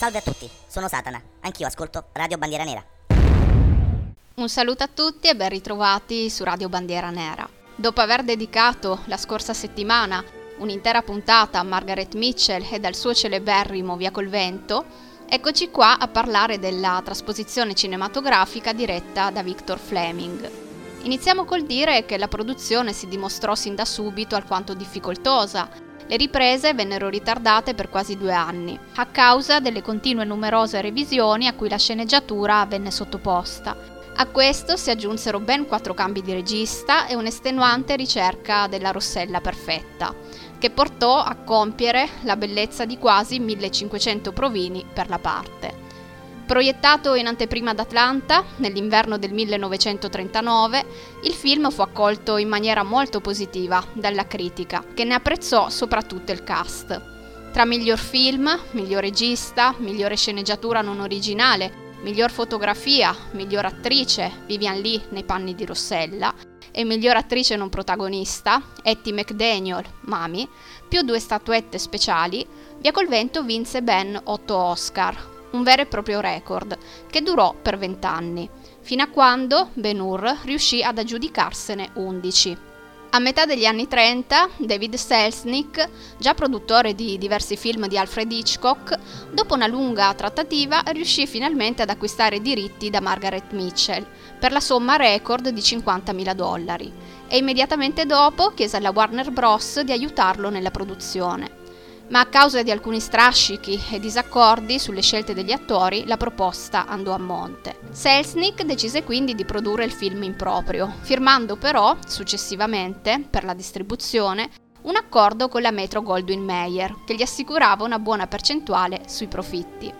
Salve a tutti, sono Satana, anch'io ascolto Radio Bandiera Nera. Un saluto a tutti e ben ritrovati su Radio Bandiera Nera. Dopo aver dedicato la scorsa settimana un'intera puntata a Margaret Mitchell e dal suo celeberrimo Via col vento, eccoci qua a parlare della trasposizione cinematografica diretta da Victor Fleming. Iniziamo col dire che la produzione si dimostrò sin da subito alquanto difficoltosa le riprese vennero ritardate per quasi due anni, a causa delle continue numerose revisioni a cui la sceneggiatura venne sottoposta. A questo si aggiunsero ben quattro cambi di regista e un'estenuante ricerca della Rossella perfetta, che portò a compiere la bellezza di quasi 1500 provini per la parte. Proiettato in anteprima ad Atlanta nell'inverno del 1939, il film fu accolto in maniera molto positiva dalla critica, che ne apprezzò soprattutto il cast. Tra miglior film, miglior regista, migliore sceneggiatura non originale, miglior fotografia, miglior attrice, Vivian Lee nei panni di Rossella, e miglior attrice non protagonista, Etty McDaniel, Mami, più due statuette speciali, Via col vento vinse ben 8 Oscar, un vero e proprio record, che durò per vent'anni, fino a quando Ben-Hur riuscì ad aggiudicarsene 11. A metà degli anni 30, David Selznick, già produttore di diversi film di Alfred Hitchcock, dopo una lunga trattativa riuscì finalmente ad acquistare i diritti da Margaret Mitchell per la somma record di 50.000 dollari e immediatamente dopo chiese alla Warner Bros. di aiutarlo nella produzione ma a causa di alcuni strascichi e disaccordi sulle scelte degli attori, la proposta andò a monte. Selznick decise quindi di produrre il film in proprio, firmando però, successivamente, per la distribuzione, un accordo con la Metro Goldwyn Mayer, che gli assicurava una buona percentuale sui profitti.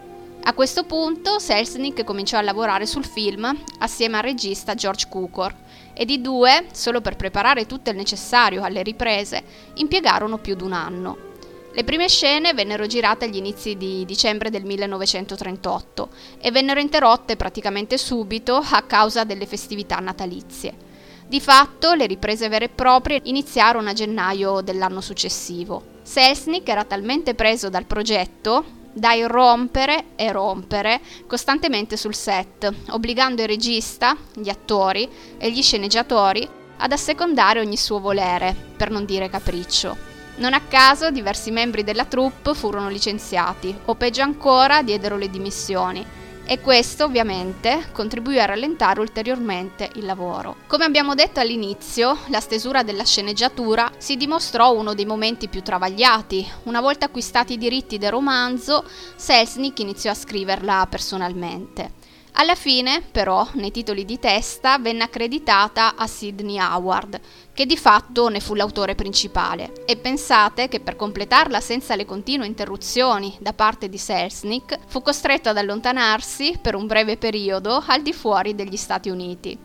A questo punto Selznick cominciò a lavorare sul film assieme al regista George Cukor e di due, solo per preparare tutto il necessario alle riprese, impiegarono più di un anno. Le prime scene vennero girate agli inizi di dicembre del 1938 e vennero interrotte praticamente subito a causa delle festività natalizie. Di fatto le riprese vere e proprie iniziarono a gennaio dell'anno successivo. Selznick era talmente preso dal progetto da irrompere e rompere costantemente sul set, obbligando il regista, gli attori e gli sceneggiatori ad assecondare ogni suo volere, per non dire capriccio. Non a caso diversi membri della troupe furono licenziati o peggio ancora diedero le dimissioni e questo ovviamente contribuì a rallentare ulteriormente il lavoro. Come abbiamo detto all'inizio, la stesura della sceneggiatura si dimostrò uno dei momenti più travagliati. Una volta acquistati i diritti del romanzo, Selznick iniziò a scriverla personalmente. Alla fine, però, nei titoli di testa venne accreditata a Sidney Howard, che di fatto ne fu l'autore principale. E pensate che per completarla senza le continue interruzioni da parte di Selznick, fu costretto ad allontanarsi per un breve periodo al di fuori degli Stati Uniti.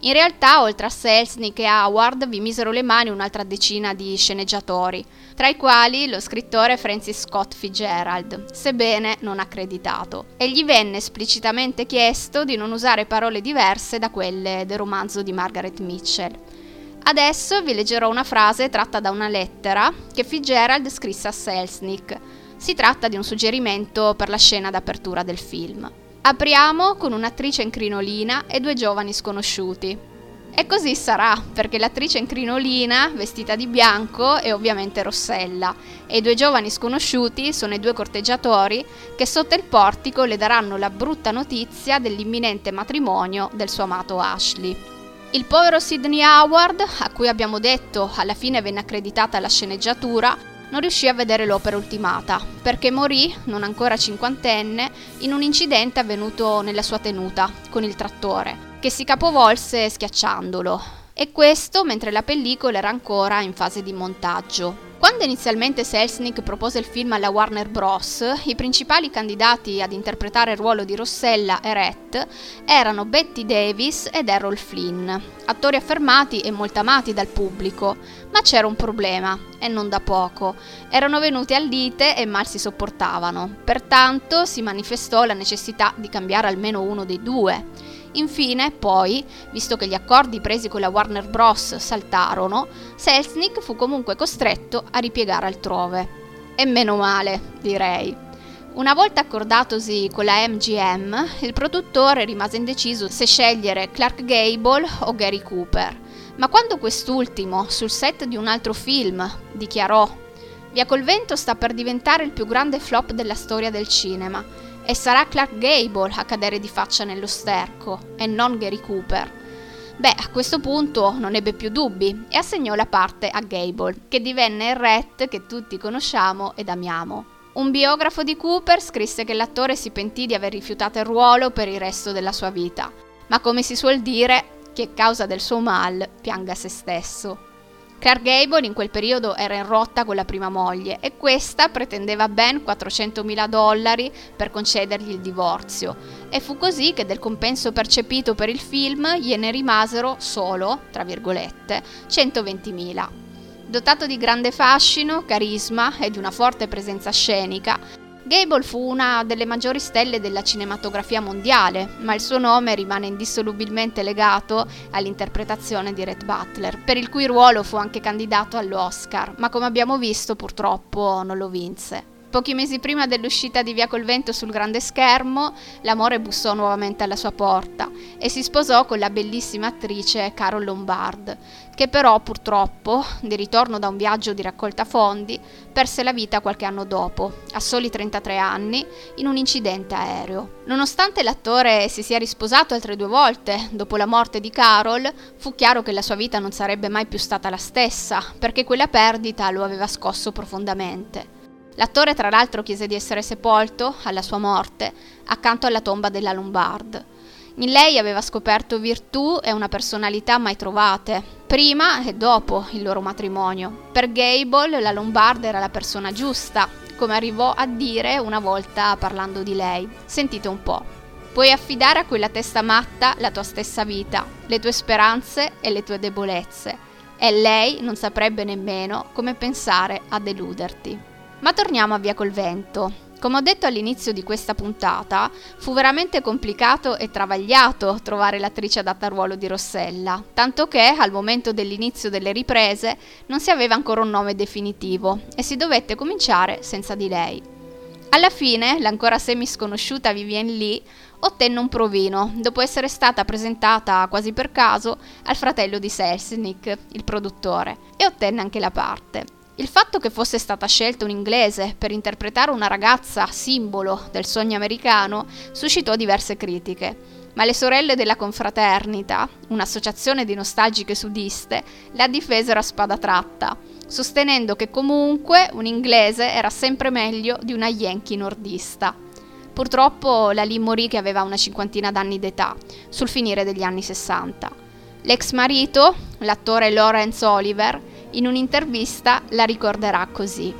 In realtà, oltre a Selznick e Howard, vi misero le mani un'altra decina di sceneggiatori, tra i quali lo scrittore Francis Scott Fitzgerald, sebbene non accreditato, e gli venne esplicitamente chiesto di non usare parole diverse da quelle del romanzo di Margaret Mitchell. Adesso vi leggerò una frase tratta da una lettera che Fitzgerald scrisse a Selznick. Si tratta di un suggerimento per la scena d'apertura del film. Apriamo con un'attrice in crinolina e due giovani sconosciuti. E così sarà, perché l'attrice in crinolina, vestita di bianco, è ovviamente Rossella, e i due giovani sconosciuti sono i due corteggiatori che sotto il portico le daranno la brutta notizia dell'imminente matrimonio del suo amato Ashley. Il povero Sidney Howard, a cui abbiamo detto alla fine venne accreditata la sceneggiatura, non riuscì a vedere l'opera ultimata, perché morì, non ancora cinquantenne, in un incidente avvenuto nella sua tenuta, con il trattore, che si capovolse schiacciandolo. E questo mentre la pellicola era ancora in fase di montaggio. Quando inizialmente Selznick propose il film alla Warner Bros., i principali candidati ad interpretare il ruolo di Rossella e Rhett erano Betty Davis ed Errol Flynn, attori affermati e molto amati dal pubblico, ma c'era un problema, e non da poco. Erano venuti a lite e mal si sopportavano, pertanto si manifestò la necessità di cambiare almeno uno dei due. Infine, poi, visto che gli accordi presi con la Warner Bros. saltarono, Selznick fu comunque costretto a ripiegare altrove. E meno male, direi. Una volta accordatosi con la MGM, il produttore rimase indeciso se scegliere Clark Gable o Gary Cooper, ma quando quest'ultimo, sul set di un altro film, dichiarò Via col vento sta per diventare il più grande flop della storia del cinema e sarà Clark Gable a cadere di faccia nello sterco e non Gary Cooper. Beh, a questo punto non ebbe più dubbi e assegnò la parte a Gable, che divenne il Ret che tutti conosciamo ed amiamo. Un biografo di Cooper scrisse che l'attore si pentì di aver rifiutato il ruolo per il resto della sua vita, ma come si suol dire, chi è causa del suo mal pianga se stesso. Clark Gable in quel periodo era in rotta con la prima moglie e questa pretendeva ben 400.000 dollari per concedergli il divorzio e fu così che del compenso percepito per il film gliene rimasero solo, tra virgolette, 120.000. Dotato di grande fascino, carisma e di una forte presenza scenica, Gable fu una delle maggiori stelle della cinematografia mondiale, ma il suo nome rimane indissolubilmente legato all'interpretazione di Rhett Butler, per il cui ruolo fu anche candidato all'Oscar, ma come abbiamo visto purtroppo non lo vinse. Pochi mesi prima dell'uscita di Via col Vento sul grande schermo, l'amore bussò nuovamente alla sua porta e si sposò con la bellissima attrice Carol Lombard, che però purtroppo, di ritorno da un viaggio di raccolta fondi, perse la vita qualche anno dopo, a soli 33 anni, in un incidente aereo. Nonostante l'attore si sia risposato altre due volte dopo la morte di Carol, fu chiaro che la sua vita non sarebbe mai più stata la stessa, perché quella perdita lo aveva scosso profondamente. L'attore tra l'altro chiese di essere sepolto, alla sua morte, accanto alla tomba della Lombard. In lei aveva scoperto virtù e una personalità mai trovate, prima e dopo il loro matrimonio. Per Gable la Lombard era la persona giusta, come arrivò a dire una volta parlando di lei. Sentite un po'. Puoi affidare a quella testa matta la tua stessa vita, le tue speranze e le tue debolezze, e lei non saprebbe nemmeno come pensare a deluderti. Ma torniamo a Via col Vento. Come ho detto all'inizio di questa puntata, fu veramente complicato e travagliato trovare l'attrice adatta al ruolo di Rossella, tanto che al momento dell'inizio delle riprese non si aveva ancora un nome definitivo e si dovette cominciare senza di lei. Alla fine, l'ancora semi sconosciuta Vivienne Lee ottenne un provino, dopo essere stata presentata quasi per caso al fratello di Selznick, il produttore, e ottenne anche la parte. Il fatto che fosse stata scelta un inglese per interpretare una ragazza simbolo del sogno americano suscitò diverse critiche, ma le sorelle della confraternita, un'associazione di nostalgiche sudiste, la difesero a spada tratta, sostenendo che comunque un inglese era sempre meglio di una yankee nordista. Purtroppo la Lee morì che aveva una cinquantina d'anni d'età, sul finire degli anni 60. L'ex marito, l'attore Lawrence Oliver, in un'intervista la ricorderà così.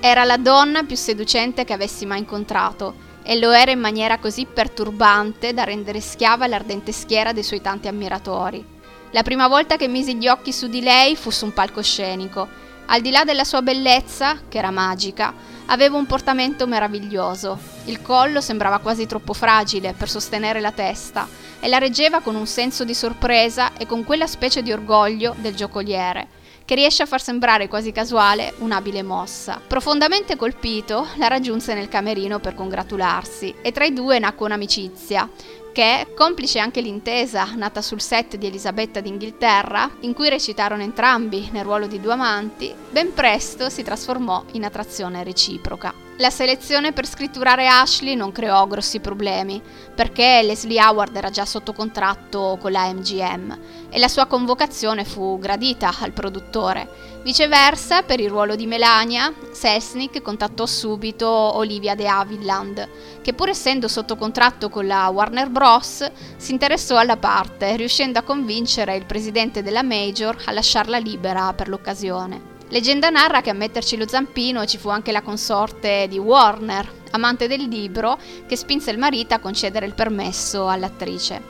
Era la donna più seducente che avessi mai incontrato e lo era in maniera così perturbante da rendere schiava l'ardente schiera dei suoi tanti ammiratori. La prima volta che misi gli occhi su di lei fu su un palcoscenico. Al di là della sua bellezza, che era magica, aveva un portamento meraviglioso. Il collo sembrava quasi troppo fragile per sostenere la testa e la reggeva con un senso di sorpresa e con quella specie di orgoglio del giocoliere che riesce a far sembrare quasi casuale un'abile mossa. Profondamente colpito, la raggiunse nel camerino per congratularsi e tra i due nacque un'amicizia che, complice anche l'intesa nata sul set di Elisabetta d'Inghilterra, in cui recitarono entrambi nel ruolo di due amanti, ben presto si trasformò in attrazione reciproca. La selezione per scritturare Ashley non creò grossi problemi, perché Leslie Howard era già sotto contratto con la MGM e la sua convocazione fu gradita al produttore. Viceversa, per il ruolo di Melania, Selznick contattò subito Olivia de Havilland, che pur essendo sotto contratto con la Warner Bros. si interessò alla parte, riuscendo a convincere il presidente della Major a lasciarla libera per l'occasione. Leggenda narra che a metterci lo zampino ci fu anche la consorte di Warner, amante del libro, che spinse il marito a concedere il permesso all'attrice.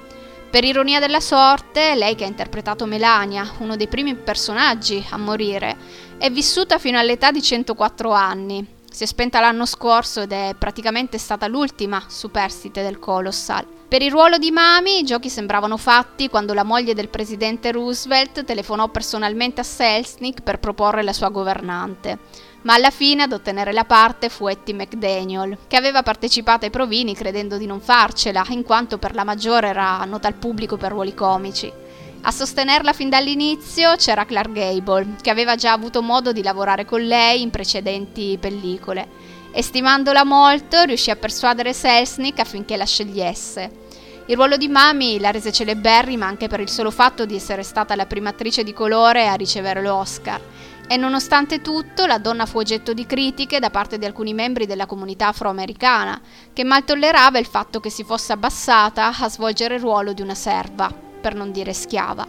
Per ironia della sorte, lei che ha interpretato Melania, uno dei primi personaggi a morire, è vissuta fino all'età di 104 anni. Si è spenta l'anno scorso ed è praticamente stata l'ultima superstite del Colossal. Per il ruolo di Mami i giochi sembravano fatti quando la moglie del presidente Roosevelt telefonò personalmente a Selznick per proporre la sua governante. ma alla fine ad ottenere la parte fu Etty McDaniel, che aveva partecipato ai provini credendo di non farcela, in quanto per la maggiore era nota al pubblico per ruoli comici. A sostenerla fin dall'inizio c'era Clark Gable, che aveva già avuto modo di lavorare con lei in precedenti pellicole, e stimandola molto riuscì a persuadere Selznick affinché la scegliesse. Il ruolo di Mami la rese celeberrima anche per il solo fatto di essere stata la prima attrice di colore a ricevere l'Oscar. E nonostante tutto la donna fu oggetto di critiche da parte di alcuni membri della comunità afroamericana, che mal tollerava il fatto che si fosse abbassata a svolgere il ruolo di una serva, per non dire schiava.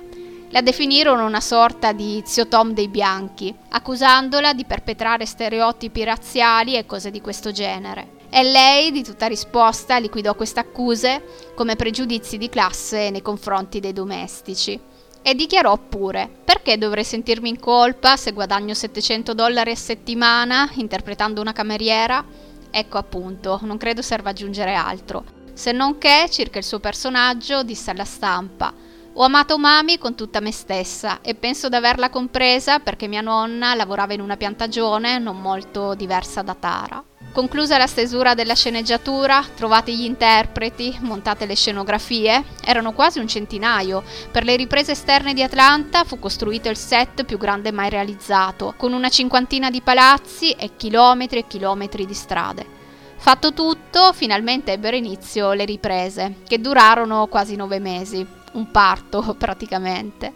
La definirono una sorta di zio Tom dei bianchi, accusandola di perpetrare stereotipi razziali e cose di questo genere. E lei, di tutta risposta, liquidò queste accuse come pregiudizi di classe nei confronti dei domestici e dichiarò pure perché dovrei sentirmi in colpa se guadagno 700 dollari a settimana interpretando una cameriera? Ecco appunto, non credo serva aggiungere altro. Se non che, circa il suo personaggio, disse alla stampa ho amato Mami con tutta me stessa e penso di averla compresa perché mia nonna lavorava in una piantagione non molto diversa da Tara. Conclusa la stesura della sceneggiatura, trovati gli interpreti, montate le scenografie, erano quasi un centinaio. Per le riprese esterne di Atlanta fu costruito il set più grande mai realizzato, con una cinquantina di palazzi e chilometri e chilometri di strade. Fatto tutto, finalmente ebbero inizio le riprese, che durarono quasi nove mesi, un parto praticamente.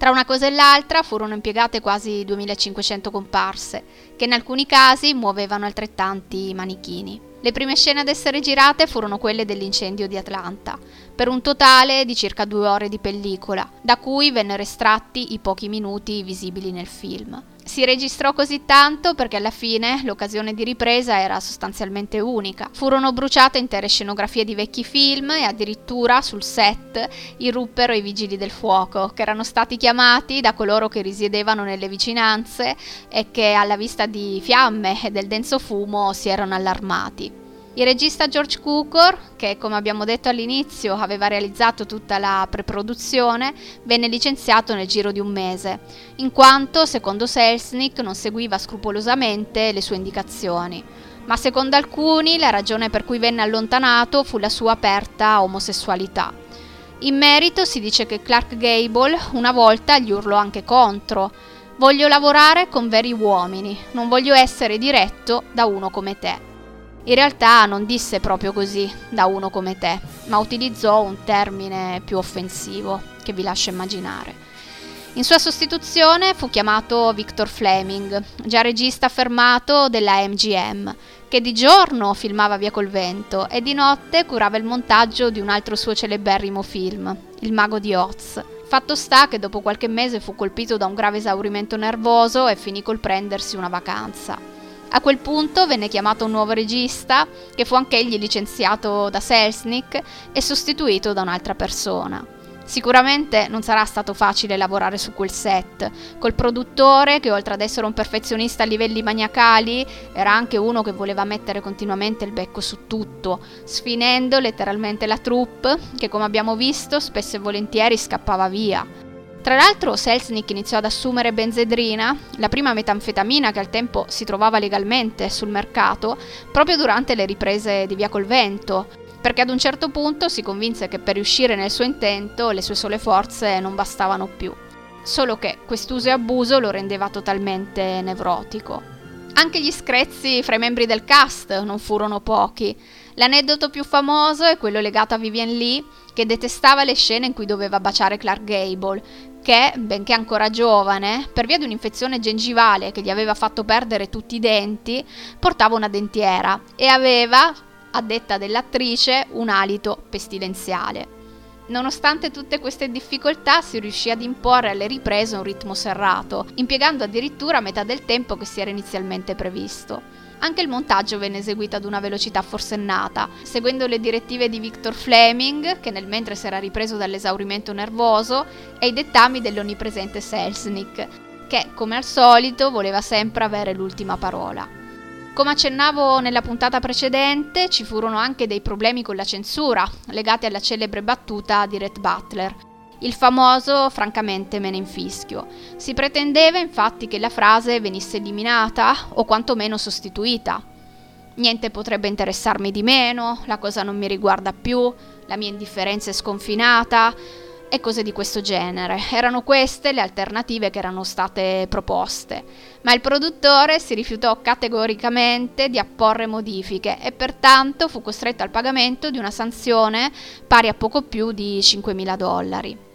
Tra una cosa e l'altra furono impiegate quasi 2500 comparse, che in alcuni casi muovevano altrettanti manichini. Le prime scene ad essere girate furono quelle dell'incendio di Atlanta, per un totale di circa due ore di pellicola, da cui vennero estratti i pochi minuti visibili nel film. Si registrò così tanto perché alla fine l'occasione di ripresa era sostanzialmente unica. Furono bruciate intere scenografie di vecchi film e addirittura sul set irruppero i vigili del fuoco, che erano stati chiamati da coloro che risiedevano nelle vicinanze e che alla vista di fiamme e del denso fumo si erano allarmati. Il regista George Cukor, che come abbiamo detto all'inizio aveva realizzato tutta la preproduzione, venne licenziato nel giro di un mese, in quanto, secondo Selznick, non seguiva scrupolosamente le sue indicazioni. Ma secondo alcuni la ragione per cui venne allontanato fu la sua aperta omosessualità. In merito si dice che Clark Gable una volta gli urlò anche contro. Voglio lavorare con veri uomini, non voglio essere diretto da uno come te. In realtà non disse proprio così da uno come te, ma utilizzò un termine più offensivo che vi lascio immaginare. In sua sostituzione fu chiamato Victor Fleming, già regista affermato della MGM, che di giorno filmava Via col vento e di notte curava il montaggio di un altro suo celeberrimo film, Il mago di Oz. Fatto sta che dopo qualche mese fu colpito da un grave esaurimento nervoso e finì col prendersi una vacanza. A quel punto venne chiamato un nuovo regista, che fu anch'egli licenziato da Selznick e sostituito da un'altra persona. Sicuramente non sarà stato facile lavorare su quel set, col produttore che oltre ad essere un perfezionista a livelli maniacali, era anche uno che voleva mettere continuamente il becco su tutto, sfinendo letteralmente la troupe che come abbiamo visto spesso e volentieri scappava via. Tra l'altro Selznick iniziò ad assumere benzedrina, la prima metanfetamina che al tempo si trovava legalmente sul mercato, proprio durante le riprese di Via col Vento, perché ad un certo punto si convinse che per riuscire nel suo intento le sue sole forze non bastavano più. Solo che quest'uso e abuso lo rendeva totalmente nevrotico. Anche gli screzzi fra i membri del cast non furono pochi. L'aneddoto più famoso è quello legato a Vivian Lee, che detestava le scene in cui doveva baciare Clark Gable, che, benché ancora giovane, per via di un'infezione gengivale che gli aveva fatto perdere tutti i denti, portava una dentiera e aveva, a detta dell'attrice, un alito pestilenziale. Nonostante tutte queste difficoltà si riuscì ad imporre alle riprese un ritmo serrato, impiegando addirittura metà del tempo che si era inizialmente previsto. Anche il montaggio venne eseguito ad una velocità forsennata, seguendo le direttive di Victor Fleming, che nel mentre si era ripreso dall'esaurimento nervoso, e i dettami dell'onnipresente Selznick, che, come al solito, voleva sempre avere l'ultima parola. Come accennavo nella puntata precedente, ci furono anche dei problemi con la censura, legati alla celebre battuta di Rhett Butler. Il famoso francamente me ne infischio. Si pretendeva infatti che la frase venisse eliminata o quantomeno sostituita. Niente potrebbe interessarmi di meno, la cosa non mi riguarda più, la mia indifferenza è sconfinata e cose di questo genere. Erano queste le alternative che erano state proposte, ma il produttore si rifiutò categoricamente di apporre modifiche e pertanto fu costretto al pagamento di una sanzione pari a poco più di 5.000 dollari.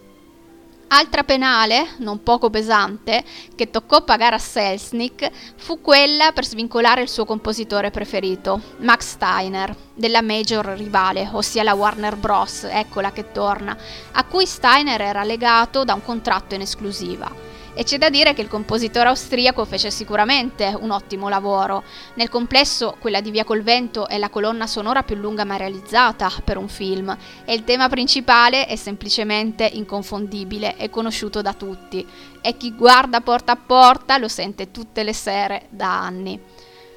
Altra penale, non poco pesante, che toccò pagare a Selznick fu quella per svincolare il suo compositore preferito, Max Steiner, della major rivale, ossia la Warner Bros., eccola che torna, a cui Steiner era legato da un contratto in esclusiva. E c'è da dire che il compositore austriaco fece sicuramente un ottimo lavoro. Nel complesso, quella di Via col Vento è la colonna sonora più lunga mai realizzata per un film e il tema principale è semplicemente inconfondibile e conosciuto da tutti. E chi guarda porta a porta lo sente tutte le sere da anni.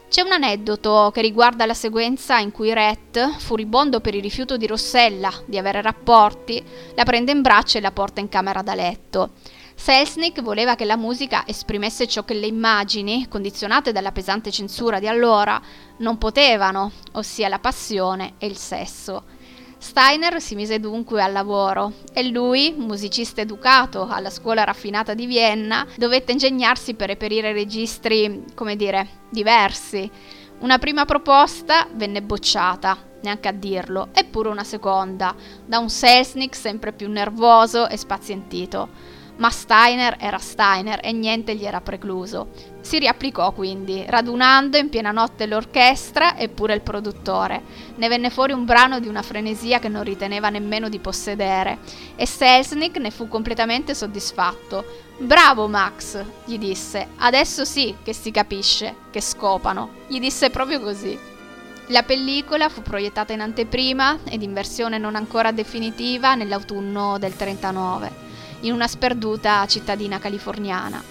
C'è un aneddoto che riguarda la sequenza in cui Rhett, furibondo per il rifiuto di Rossella di avere rapporti, la prende in braccio e la porta in camera da letto. Selznick voleva che la musica esprimesse ciò che le immagini, condizionate dalla pesante censura di allora, non potevano, ossia la passione e il sesso. Steiner si mise dunque al lavoro e lui, musicista educato alla scuola raffinata di Vienna, dovette ingegnarsi per reperire registri, come dire, diversi. Una prima proposta venne bocciata, neanche a dirlo, eppure una seconda, da un Selznick sempre più nervoso e spazientito ma Steiner era Steiner e niente gli era precluso. Si riapplicò quindi, radunando in piena notte l'orchestra e pure il produttore. Ne venne fuori un brano di una frenesia che non riteneva nemmeno di possedere, e Selznick ne fu completamente soddisfatto. Bravo Max, gli disse, adesso sì che si capisce, che scopano. Gli disse proprio così. La pellicola fu proiettata in anteprima ed in versione non ancora definitiva nell'autunno del 39 in una sperduta cittadina californiana.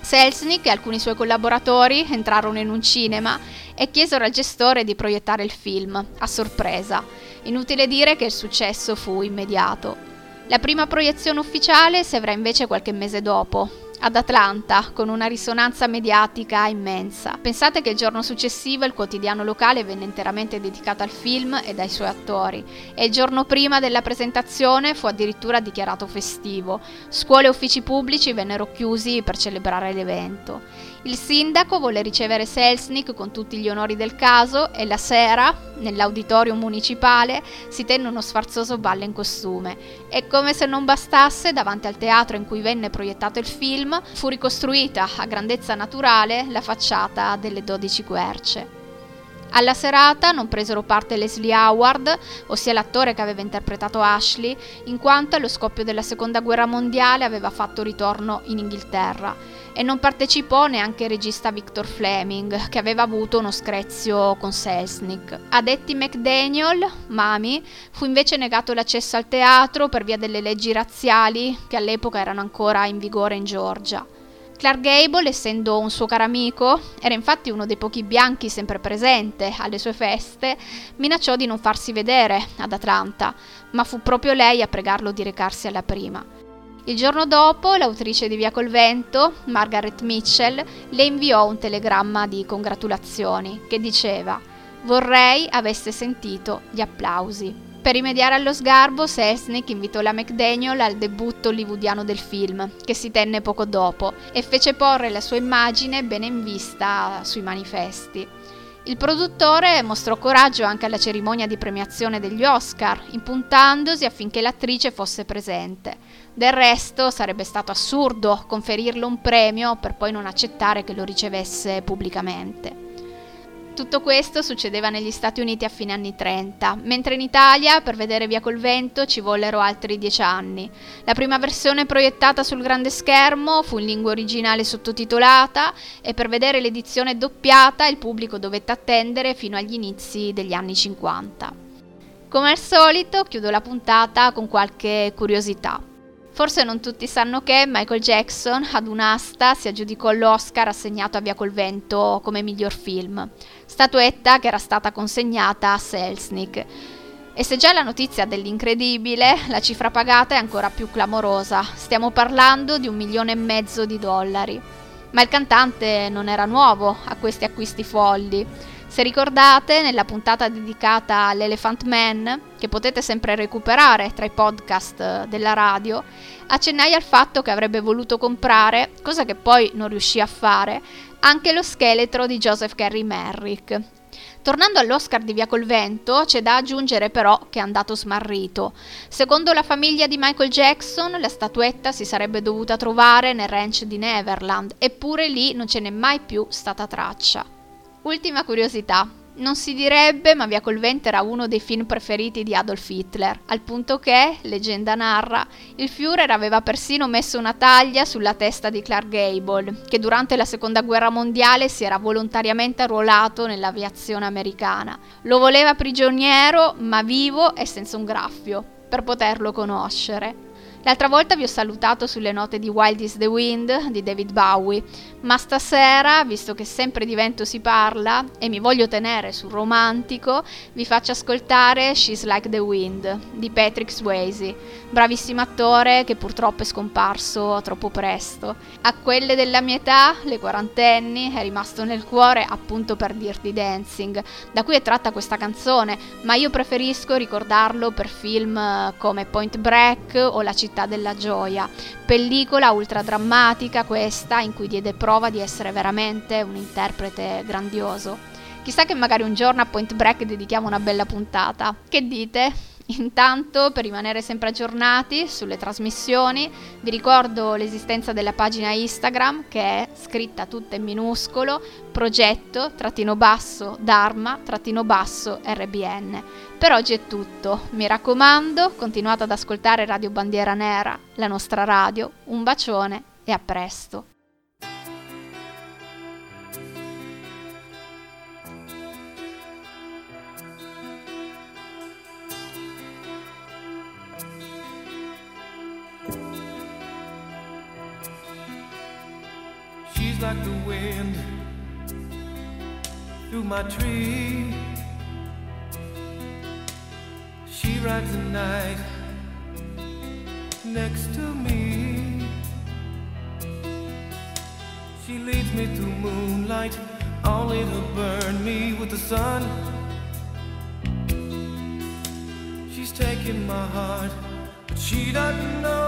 Selznick e alcuni suoi collaboratori entrarono in un cinema e chiesero al gestore di proiettare il film, a sorpresa. Inutile dire che il successo fu immediato. La prima proiezione ufficiale si avrà invece qualche mese dopo, ad Atlanta, con una risonanza mediatica immensa. Pensate che il giorno successivo il quotidiano locale venne interamente dedicato al film e ai suoi attori, e il giorno prima della presentazione fu addirittura dichiarato festivo. Scuole e uffici pubblici vennero chiusi per celebrare l'evento. Il sindaco volle ricevere Selznick con tutti gli onori del caso e la sera, nell'auditorio municipale, si tenne uno sfarzoso ballo in costume. E come se non bastasse, davanti al teatro in cui venne proiettato il film, fu ricostruita a grandezza naturale la facciata delle dodici querce. Alla serata non presero parte Leslie Howard, ossia l'attore che aveva interpretato Ashley, in quanto allo scoppio della seconda guerra mondiale aveva fatto ritorno in Inghilterra e non partecipò neanche il regista Victor Fleming, che aveva avuto uno screzio con Selznick. A Detty McDaniel, Mami, fu invece negato l'accesso al teatro per via delle leggi razziali che all'epoca erano ancora in vigore in Georgia. Clark Gable, essendo un suo caro amico, era infatti uno dei pochi bianchi sempre presente alle sue feste, minacciò di non farsi vedere ad Atlanta, ma fu proprio lei a pregarlo di recarsi alla prima. Il giorno dopo, l'autrice di Via col Vento, Margaret Mitchell, le inviò un telegramma di congratulazioni che diceva Vorrei avesse sentito gli applausi. Per rimediare allo sgarbo, Sesnick invitò la McDaniel al debutto hollywoodiano del film, che si tenne poco dopo, e fece porre la sua immagine bene in vista sui manifesti. Il produttore mostrò coraggio anche alla cerimonia di premiazione degli Oscar, impuntandosi affinché l'attrice fosse presente. Del resto sarebbe stato assurdo conferirle un premio per poi non accettare che lo ricevesse pubblicamente. Tutto questo succedeva negli Stati Uniti a fine anni 30, mentre in Italia per vedere Via col Vento ci vollero altri dieci anni. La prima versione proiettata sul grande schermo fu in lingua originale sottotitolata e per vedere l'edizione doppiata il pubblico dovette attendere fino agli inizi degli anni 50. Come al solito chiudo la puntata con qualche curiosità. Forse non tutti sanno che Michael Jackson ad un'asta si aggiudicò l'Oscar assegnato a Via col Vento come miglior film, statuetta che era stata consegnata a Selznick. E se già la notizia dell'incredibile, la cifra pagata è ancora più clamorosa. Stiamo parlando di un milione e mezzo di dollari. Ma il cantante non era nuovo a questi acquisti folli. Se ricordate, nella puntata dedicata all'Elephant Man, che potete sempre recuperare tra i podcast della radio, accennai al fatto che avrebbe voluto comprare, cosa che poi non riuscì a fare, anche lo scheletro di Joseph Carey Merrick, Tornando all'Oscar di Via col Vento, c'è da aggiungere però che è andato smarrito. Secondo la famiglia di Michael Jackson, la statuetta si sarebbe dovuta trovare nel ranch di Neverland, eppure lì non ce n'è mai più stata traccia. Ultima curiosità, non si direbbe, ma Via col Vento era uno dei film preferiti di Adolf Hitler, al punto che, leggenda narra, il Führer aveva persino messo una taglia sulla testa di Clark Gable, che durante la seconda guerra mondiale si era volontariamente arruolato nell'aviazione americana. Lo voleva prigioniero, ma vivo e senza un graffio, per poterlo conoscere. L'altra volta vi ho salutato sulle note di Wild is the Wind di David Bowie, ma stasera, visto che sempre di vento si parla e mi voglio tenere sul romantico, vi faccio ascoltare She's Like the Wind di Patrick Swayze, bravissimo attore che purtroppo è scomparso troppo presto. A quelle della mia età, le quarantenni, è rimasto nel cuore appunto per Dirty Dancing, da cui è tratta questa canzone, ma io preferisco ricordarlo per film come Point Break o La città città della gioia, pellicola ultra drammatica questa in cui diede prova di essere veramente un interprete grandioso. Chissà che magari un giorno a Point Break dedichiamo una bella puntata. Che dite? Intanto, per rimanere sempre aggiornati sulle trasmissioni, vi ricordo l'esistenza della pagina Instagram che è scritta tutta in minuscolo, progetto trattino basso Dharma trattino basso RBN. Per oggi è tutto, mi raccomando, continuate ad ascoltare Radio Bandiera Nera, la nostra radio, un bacione e a presto. She doesn't know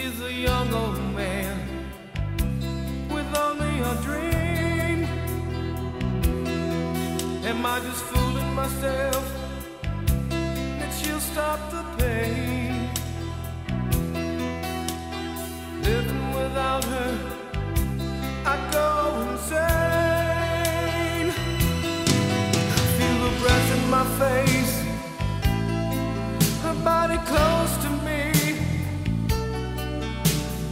is a young old man with only a dream. Am I just fooling myself that she'll stop the pain? Living without her, I go insane. I feel the breath in my face, her body close to